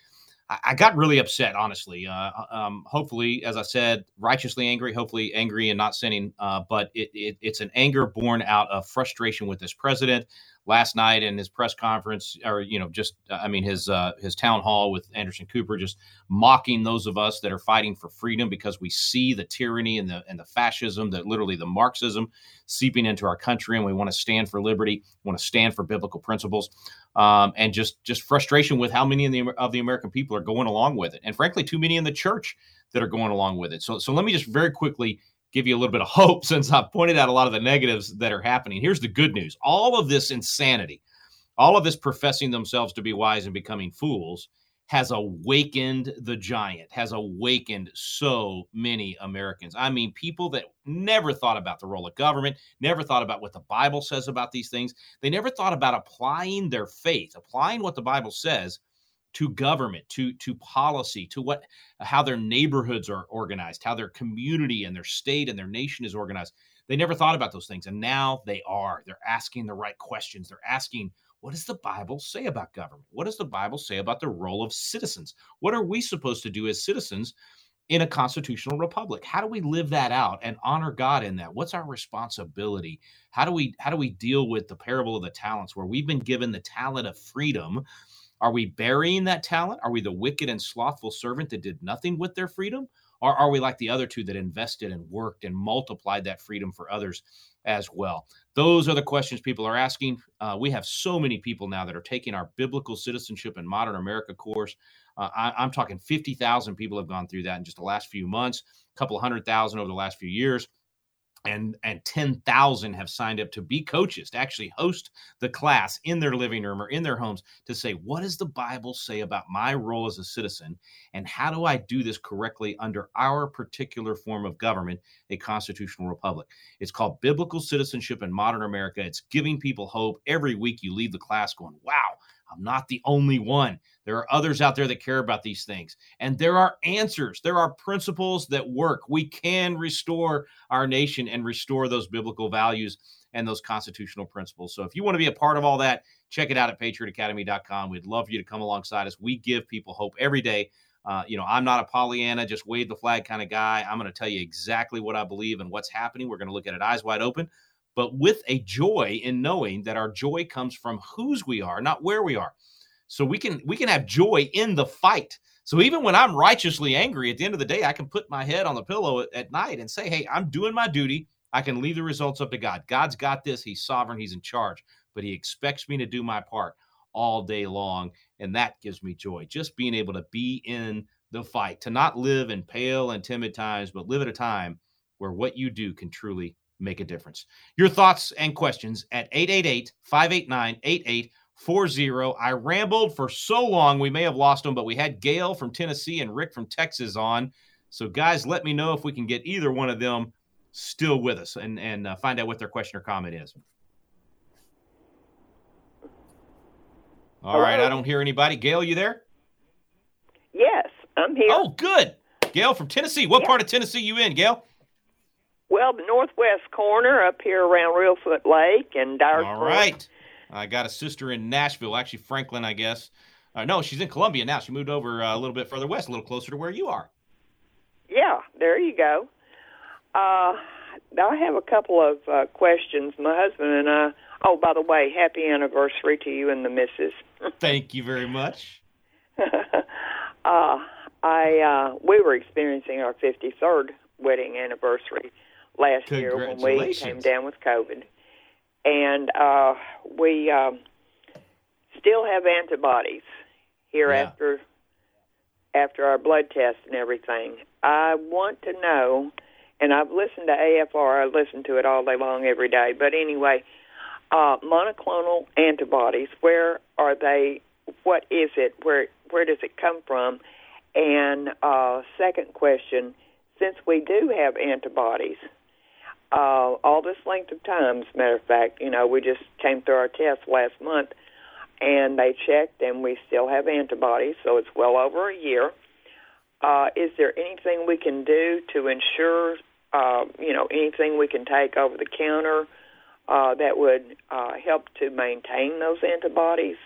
I got really upset, honestly. Uh, um, hopefully, as I said, righteously angry, hopefully angry and not sinning. Uh, but it, it, it's an anger born out of frustration with this president. Last night in his press conference, or you know, just I mean his uh, his town hall with Anderson Cooper, just mocking those of us that are fighting for freedom because we see the tyranny and the and the fascism, that literally the Marxism seeping into our country, and we want to stand for liberty, want to stand for biblical principles um, and just just frustration with how many of the, of the American people are going along with it, and frankly, too many in the church that are going along with it. So, so let me just very quickly give you a little bit of hope since I've pointed out a lot of the negatives that are happening. Here's the good news: all of this insanity, all of this professing themselves to be wise and becoming fools, has awakened the giant, has awakened so many Americans. I mean, people that never thought about the role of government, never thought about what the Bible says about these things. They never thought about applying their faith, applying what the Bible says to government, to to policy, to what how their neighborhoods are organized, how their community and their state and their nation is organized. They never thought about those things and now they are. They're asking the right questions. They're asking what does the Bible say about government? What does the Bible say about the role of citizens? What are we supposed to do as citizens in a constitutional republic? How do we live that out and honor God in that? What's our responsibility? How do we how do we deal with the parable of the talents where we've been given the talent of freedom Are we burying that talent? Are we the wicked and slothful servant that did nothing with their freedom? Or are we like the other two that invested and worked and multiplied that freedom for others as well? Those are the questions people are asking. Uh, we have so many people now that are taking our biblical citizenship and modern America course. Uh, I, am talking 50,000 people have gone through that in just the last few months, a couple hundred thousand over the last few years and and 10,000 have signed up to be coaches to actually host the class in their living room or in their homes to say what does the bible say about my role as a citizen? And how do I do this correctly under our particular form of government a constitutional republic? It's called biblical citizenship in modern america. It's giving people hope. Every week you leave the class going wow I'm not the only one. There are others out there that care about these things. And there are answers, there are principles that work. We can restore our nation and restore those biblical values and those constitutional principles. So if you want to be a part of all that, check it out at patriotacademy.com. We'd love for you to come alongside us. We give people hope every day. Uh, you know, I'm not a Pollyanna, just wave the flag kind of guy. I'm going to tell you exactly what I believe and what's happening. We're going to look at it eyes wide open but with a joy in knowing that our joy comes from whose we are, not where we are. So we can we can have joy in the fight. So even when I'm righteously angry, at the end of the day, I can put my head on the pillow at, at night and say, "Hey, I'm doing my duty. I can leave the results up to God. God's got this. He's sovereign. He's in charge, but He expects me to do my part all day long, and that gives me joy. Just being able to be in the fight, to not live in pale and timid times, but live at a time where what you do can truly make a difference. Your thoughts and questions at 888 589 8840. I rambled for so long, we may have lost them, but we had Gail from Tennessee and Rick from Texas on. So, guys, let me know if we can get either one of them still with us and, and uh, find out what their question or comment is. All Hello? right, I don't hear anybody. Gail, you there? Yes, I'm here. Oh, good. Gail from Tennessee. What yeah. part of Tennessee you in, Gail? Well, the northwest corner up here around Reelfoot Lake and Dyer. All right. I got a sister in Nashville, actually Franklin, I guess. Uh, no, she's in Columbia now. She moved over uh, a little bit further west, a little closer to where you are. Yeah, there you go. Uh, I have a couple of uh, questions. My husband and I. Oh, by the way, happy anniversary to you and the missus. Thank you very much. uh, I uh, we were experiencing our 53rd wedding anniversary last year when we came down with COVID, and uh, we um, still have antibodies here yeah. after after our blood test and everything. I want to know, and I've listened to AFR. I listen to it all day long, every day. But anyway, uh, monoclonal antibodies. Where are they? What is it? Where where does it come from? And uh, second question: Since we do have antibodies, uh, all this length of time. As a matter of fact, you know, we just came through our test last month, and they checked, and we still have antibodies, so it's well over a year. Uh, is there anything we can do to ensure, uh, you know, anything we can take over the counter uh, that would uh, help to maintain those antibodies?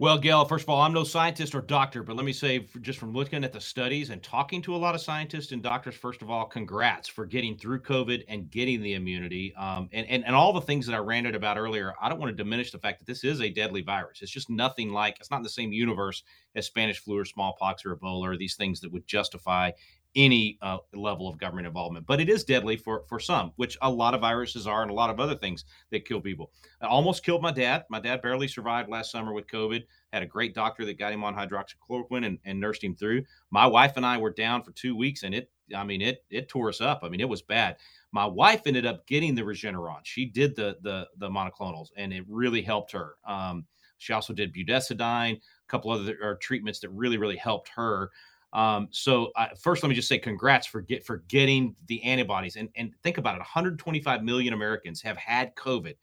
Well, Gail, first of all, I'm no scientist or doctor, but let me say, just from looking at the studies and talking to a lot of scientists and doctors, first of all, congrats for getting through COVID and getting the immunity. Um, and, and, and all the things that I ranted about earlier, I don't want to diminish the fact that this is a deadly virus. It's just nothing like, it's not in the same universe as Spanish flu or smallpox or Ebola or these things that would justify any uh, level of government involvement. But it is deadly for for some, which a lot of viruses are, and a lot of other things that kill people. I almost killed my dad. My dad barely survived last summer with COVID. Had a great doctor that got him on hydroxychloroquine and, and nursed him through. My wife and I were down for two weeks, and it, I mean, it it tore us up. I mean, it was bad. My wife ended up getting the Regeneron. She did the the the monoclonals, and it really helped her. Um, she also did budesonide, a couple other treatments that really really helped her. Um, so uh, first, let me just say congrats for get for getting the antibodies. And and think about it: 125 million Americans have had COVID,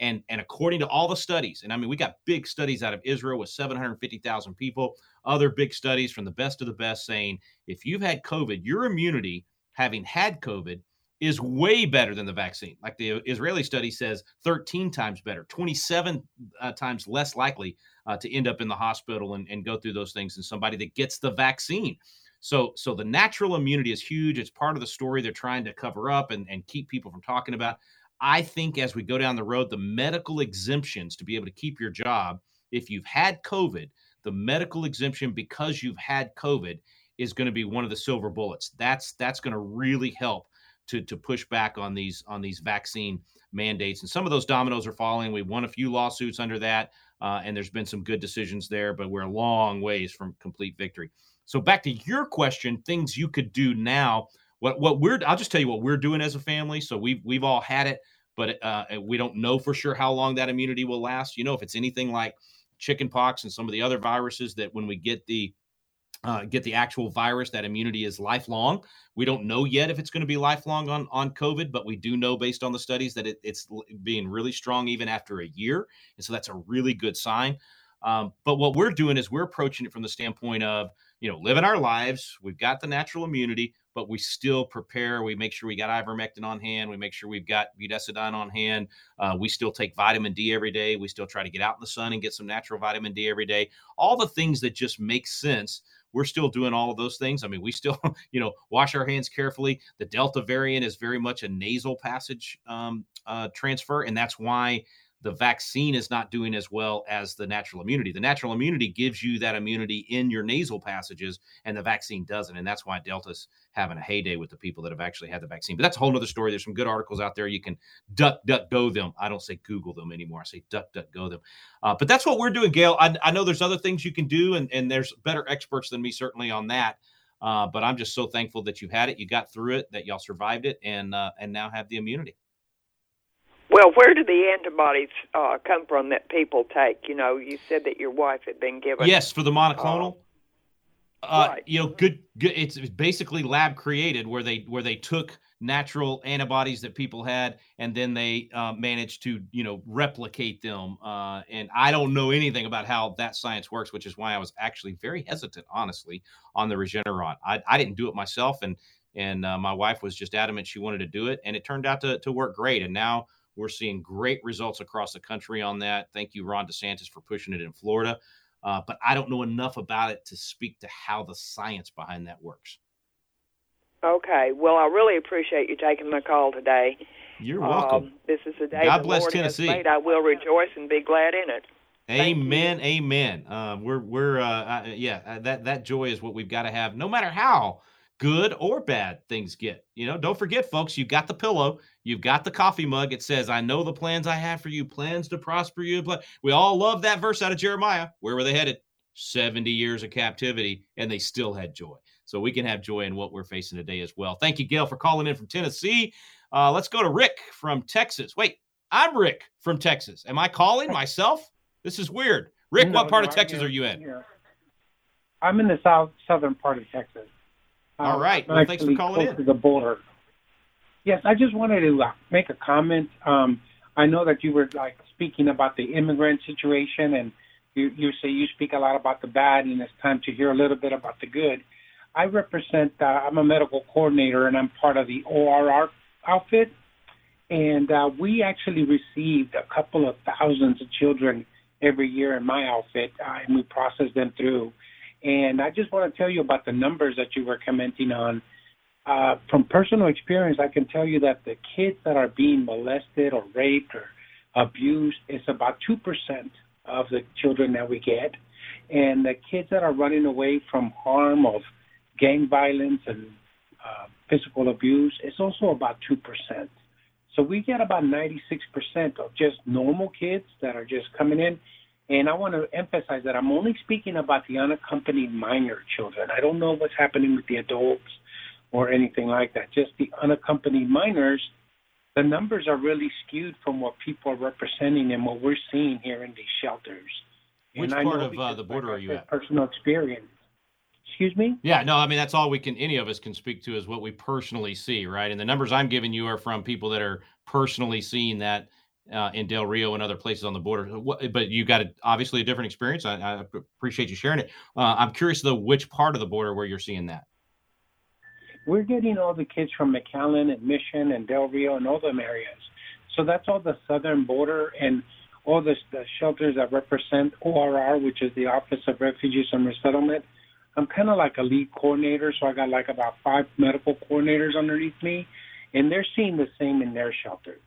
and and according to all the studies, and I mean we got big studies out of Israel with 750,000 people, other big studies from the best of the best saying if you've had COVID, your immunity having had COVID is way better than the vaccine. Like the Israeli study says, 13 times better, 27 uh, times less likely uh, to end up in the hospital and, and go through those things than somebody that gets the vaccine. So, so the natural immunity is huge. It's part of the story they're trying to cover up and, and keep people from talking about. I think as we go down the road, the medical exemptions to be able to keep your job if you've had COVID, the medical exemption because you've had COVID is going to be one of the silver bullets. That's that's going to really help to to push back on these on these vaccine mandates. And some of those dominoes are falling. We won a few lawsuits under that, uh, and there's been some good decisions there, but we're a long ways from complete victory. So back to your question, things you could do now. What what we're I'll just tell you what we're doing as a family. So we've we've all had it, but uh, we don't know for sure how long that immunity will last. You know, if it's anything like chickenpox and some of the other viruses that when we get the uh, get the actual virus, that immunity is lifelong. We don't know yet if it's going to be lifelong on on COVID, but we do know based on the studies that it, it's being really strong even after a year, and so that's a really good sign. Um, but what we're doing is we're approaching it from the standpoint of you know living our lives. We've got the natural immunity, but we still prepare. We make sure we got ivermectin on hand. We make sure we've got budesonide on hand. Uh, we still take vitamin D every day. We still try to get out in the sun and get some natural vitamin D every day. All the things that just make sense we're still doing all of those things. I mean, we still, you know, wash our hands carefully. The Delta variant is very much a nasal passage um, uh, transfer, and that's why the vaccine is not doing as well as the natural immunity. The natural immunity gives you that immunity in your nasal passages, and the vaccine doesn't. And that's why Delta's having a heyday with the people that have actually had the vaccine. But that's a whole other story. There's some good articles out there. You can duck, duck, go them. I don't say Google them anymore. I say duck, duck, go them. Uh, but that's what we're doing, Gail. I, I, know there's other things you can do, and, and there's better experts than me, certainly, on that. Uh, but I'm just so thankful that you had it, you got through it, that y'all survived it, and uh, and now have the immunity. Well, where do the antibodies uh, come from that people take? You know, you said that your wife had been given. Yes, for the monoclonal. Uh, uh, right. You know, good, good. It's basically lab created, where they where they took natural antibodies that people had, and then they uh, managed to you know replicate them. Uh, and I don't know anything about how that science works, which is why I was actually very hesitant, honestly, on the Regeneron. I, I didn't do it myself, and and uh, my wife was just adamant she wanted to do it, and it turned out to to work great. And now we're seeing great results across the country on that. Thank you, Ron DeSantis, for pushing it in Florida. Uh, but I don't know enough about it to speak to how the science behind that works. Okay. Well, I really appreciate you taking my call today. You're welcome. Um, this is a day God the bless Lord Tennessee. Has made. I will rejoice and be glad in it. Amen. Amen. Uh, we're we're uh, uh, yeah. Uh, that that joy is what we've got to have, no matter how good or bad things get. You know, don't forget, folks, you've got the pillow, you've got the coffee mug. It says, I know the plans I have for you, plans to prosper you. But we all love that verse out of Jeremiah. Where were they headed? 70 years of captivity, and they still had joy. So we can have joy in what we're facing today as well. Thank you, Gail, for calling in from Tennessee. Uh, let's go to Rick from Texas. Wait, I'm Rick from Texas. Am I calling myself? This is weird. Rick, no, what part no, of Texas are you in? I'm in the south southern part of Texas. All right. Well, thanks for calling in. To the border. Yes, I just wanted to uh, make a comment. Um, I know that you were like speaking about the immigrant situation, and you, you say you speak a lot about the bad, and it's time to hear a little bit about the good. I represent. Uh, I'm a medical coordinator, and I'm part of the ORR outfit, and uh, we actually received a couple of thousands of children every year in my outfit, uh, and we process them through. And I just want to tell you about the numbers that you were commenting on. Uh, from personal experience, I can tell you that the kids that are being molested or raped or abused is about 2% of the children that we get. And the kids that are running away from harm of gang violence and uh, physical abuse is also about 2%. So we get about 96% of just normal kids that are just coming in and I want to emphasize that I'm only speaking about the unaccompanied minor children. I don't know what's happening with the adults or anything like that. Just the unaccompanied minors, the numbers are really skewed from what people are representing and what we're seeing here in these shelters. Which part of uh, the border like are you at? Personal experience. Excuse me? Yeah, no, I mean that's all we can any of us can speak to is what we personally see, right? And the numbers I'm giving you are from people that are personally seeing that uh, in Del Rio and other places on the border. But you got a, obviously a different experience. I, I appreciate you sharing it. Uh, I'm curious though, which part of the border where you're seeing that? We're getting all the kids from McAllen and Mission and Del Rio and all them areas. So that's all the southern border and all the, the shelters that represent ORR, which is the Office of Refugees and Resettlement. I'm kind of like a lead coordinator, so I got like about five medical coordinators underneath me, and they're seeing the same in their shelters.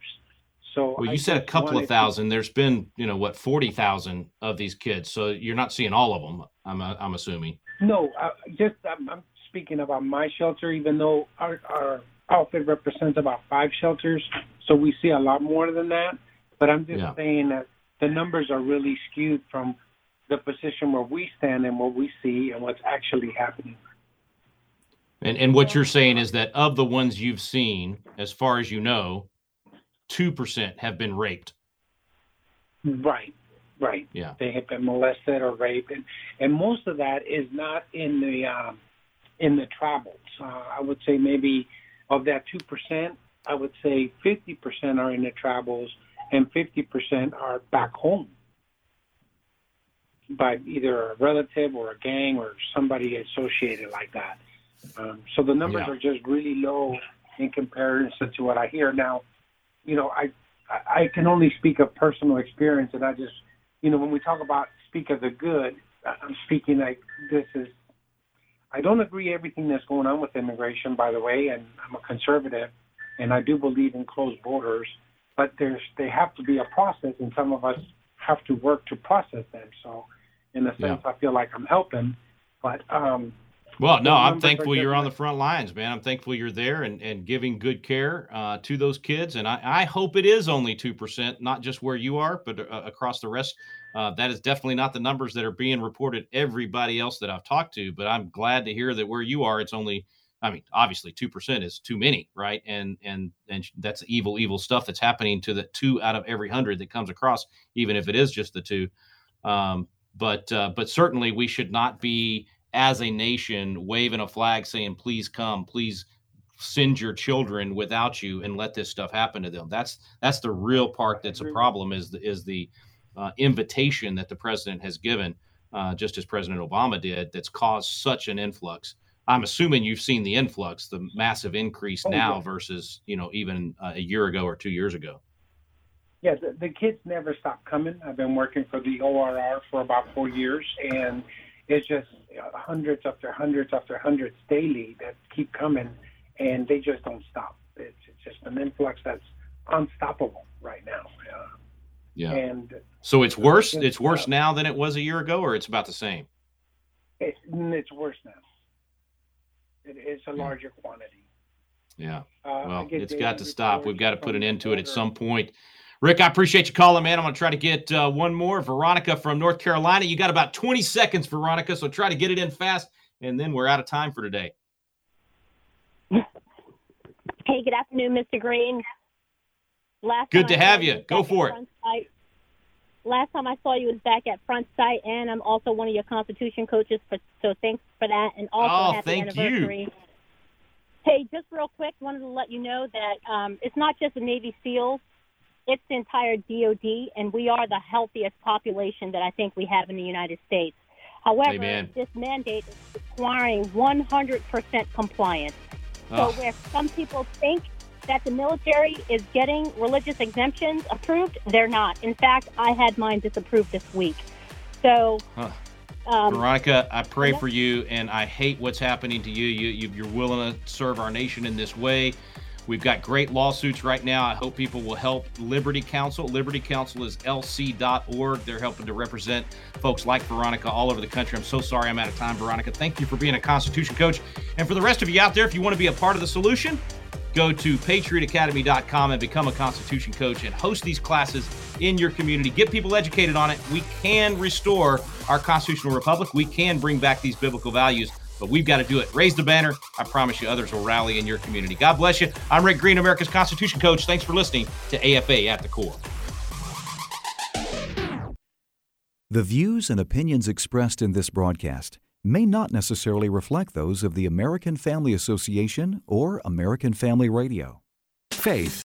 So well, you I said a couple of thousand. To... There's been, you know, what forty thousand of these kids. So you're not seeing all of them. I'm I'm assuming. No, uh, just I'm, I'm, speaking about my shelter. Even though our, our outfit represents about five shelters, so we see a lot more than that. But I'm just yeah. saying that the numbers are really skewed from the position where we stand and what we see and what's actually happening. And and what you're saying is that of the ones you've seen, as far as you know, two percent have been raped. Right, right. Yeah, they have been molested or raped, and and most of that is not in the um, in the tribals. Uh, I would say maybe of that two percent, I would say fifty percent are in the tribals, and fifty percent are back home by either a relative or a gang or somebody associated like that. Um, so the numbers yeah. are just really low in comparison to what I hear now. You know, I I can only speak of personal experience, and I just, you know, when we talk about speak of the good, I'm speaking like this is. I don't agree everything that's going on with immigration, by the way, and I'm a conservative, and I do believe in closed borders, but there's they have to be a process, and some of us have to work to process them. So, in a sense, yeah. I feel like I'm helping, but um, well, no, I'm thankful you're on the front lines, man. I'm thankful you're there and, and giving good care uh, to those kids. And I, I hope it is only 2%, not just where you are, but uh, across the rest. Uh, that is definitely not the numbers that are being reported everybody else that I've talked to. But I'm glad to hear that where you are, it's only, I mean, obviously 2% is too many, right? And, and, and that's evil, evil stuff that's happening to the two out of every hundred that comes across, even if it is just the two. Um, but, uh, but certainly we should not be as a nation waving a flag saying, please come, please send your children without you and let this stuff happen to them. That's that's the real part that's a problem is the, is the uh, invitation that the president has given, uh, just as President Obama did, that's caused such an influx. I'm assuming you've seen the influx, the massive increase oh, now yeah. versus you know even uh, a year ago or two years ago. Yeah, the, the kids never stop coming. I've been working for the ORR for about four years, and it's just hundreds after hundreds after hundreds daily that keep coming, and they just don't stop. It's, it's just an influx that's unstoppable right now. Uh, yeah. And so it's worse. It's, it's worse uh, now than it was a year ago, or it's about the same. It, it's worse now. It, it's a larger quantity. Yeah. Uh, well, it's got to stop. We've got to put an end to it at some point. Rick, I appreciate you calling, man. I'm going to try to get uh, one more. Veronica from North Carolina. You got about 20 seconds, Veronica, so try to get it in fast, and then we're out of time for today. Hey, good afternoon, Mr. Green. Last good to have you. Go for it. Site. Last time I saw you was back at Front Sight, and I'm also one of your Constitution coaches. For, so thanks for that, and also oh, happy thank anniversary. You. Hey, just real quick, wanted to let you know that um, it's not just the Navy SEALs it's the entire DOD, and we are the healthiest population that I think we have in the United States. However, Amen. this mandate is requiring 100% compliance. So, where some people think that the military is getting religious exemptions approved, they're not. In fact, I had mine disapproved this week. So, huh. um, Veronica, I pray for you, and I hate what's happening to you. You, you. You're willing to serve our nation in this way. We've got great lawsuits right now. I hope people will help Liberty Counsel. Liberty Counsel is lc.org. They're helping to represent folks like Veronica all over the country. I'm so sorry I'm out of time, Veronica. Thank you for being a Constitution coach. And for the rest of you out there, if you want to be a part of the solution, go to patriotacademy.com and become a Constitution coach and host these classes in your community. Get people educated on it. We can restore our constitutional republic. We can bring back these biblical values but we've got to do it. Raise the banner. I promise you, others will rally in your community. God bless you. I'm Rick Green, America's Constitution Coach. Thanks for listening to AFA at the Core. The views and opinions expressed in this broadcast may not necessarily reflect those of the American Family Association or American Family Radio. Faith